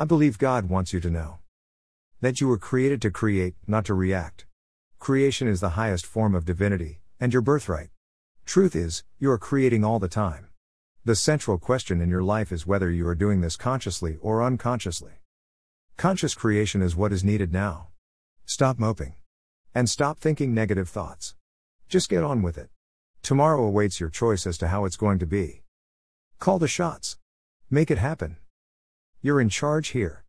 I believe God wants you to know that you were created to create, not to react. Creation is the highest form of divinity, and your birthright. Truth is, you are creating all the time. The central question in your life is whether you are doing this consciously or unconsciously. Conscious creation is what is needed now. Stop moping. And stop thinking negative thoughts. Just get on with it. Tomorrow awaits your choice as to how it's going to be. Call the shots. Make it happen. You're in charge here.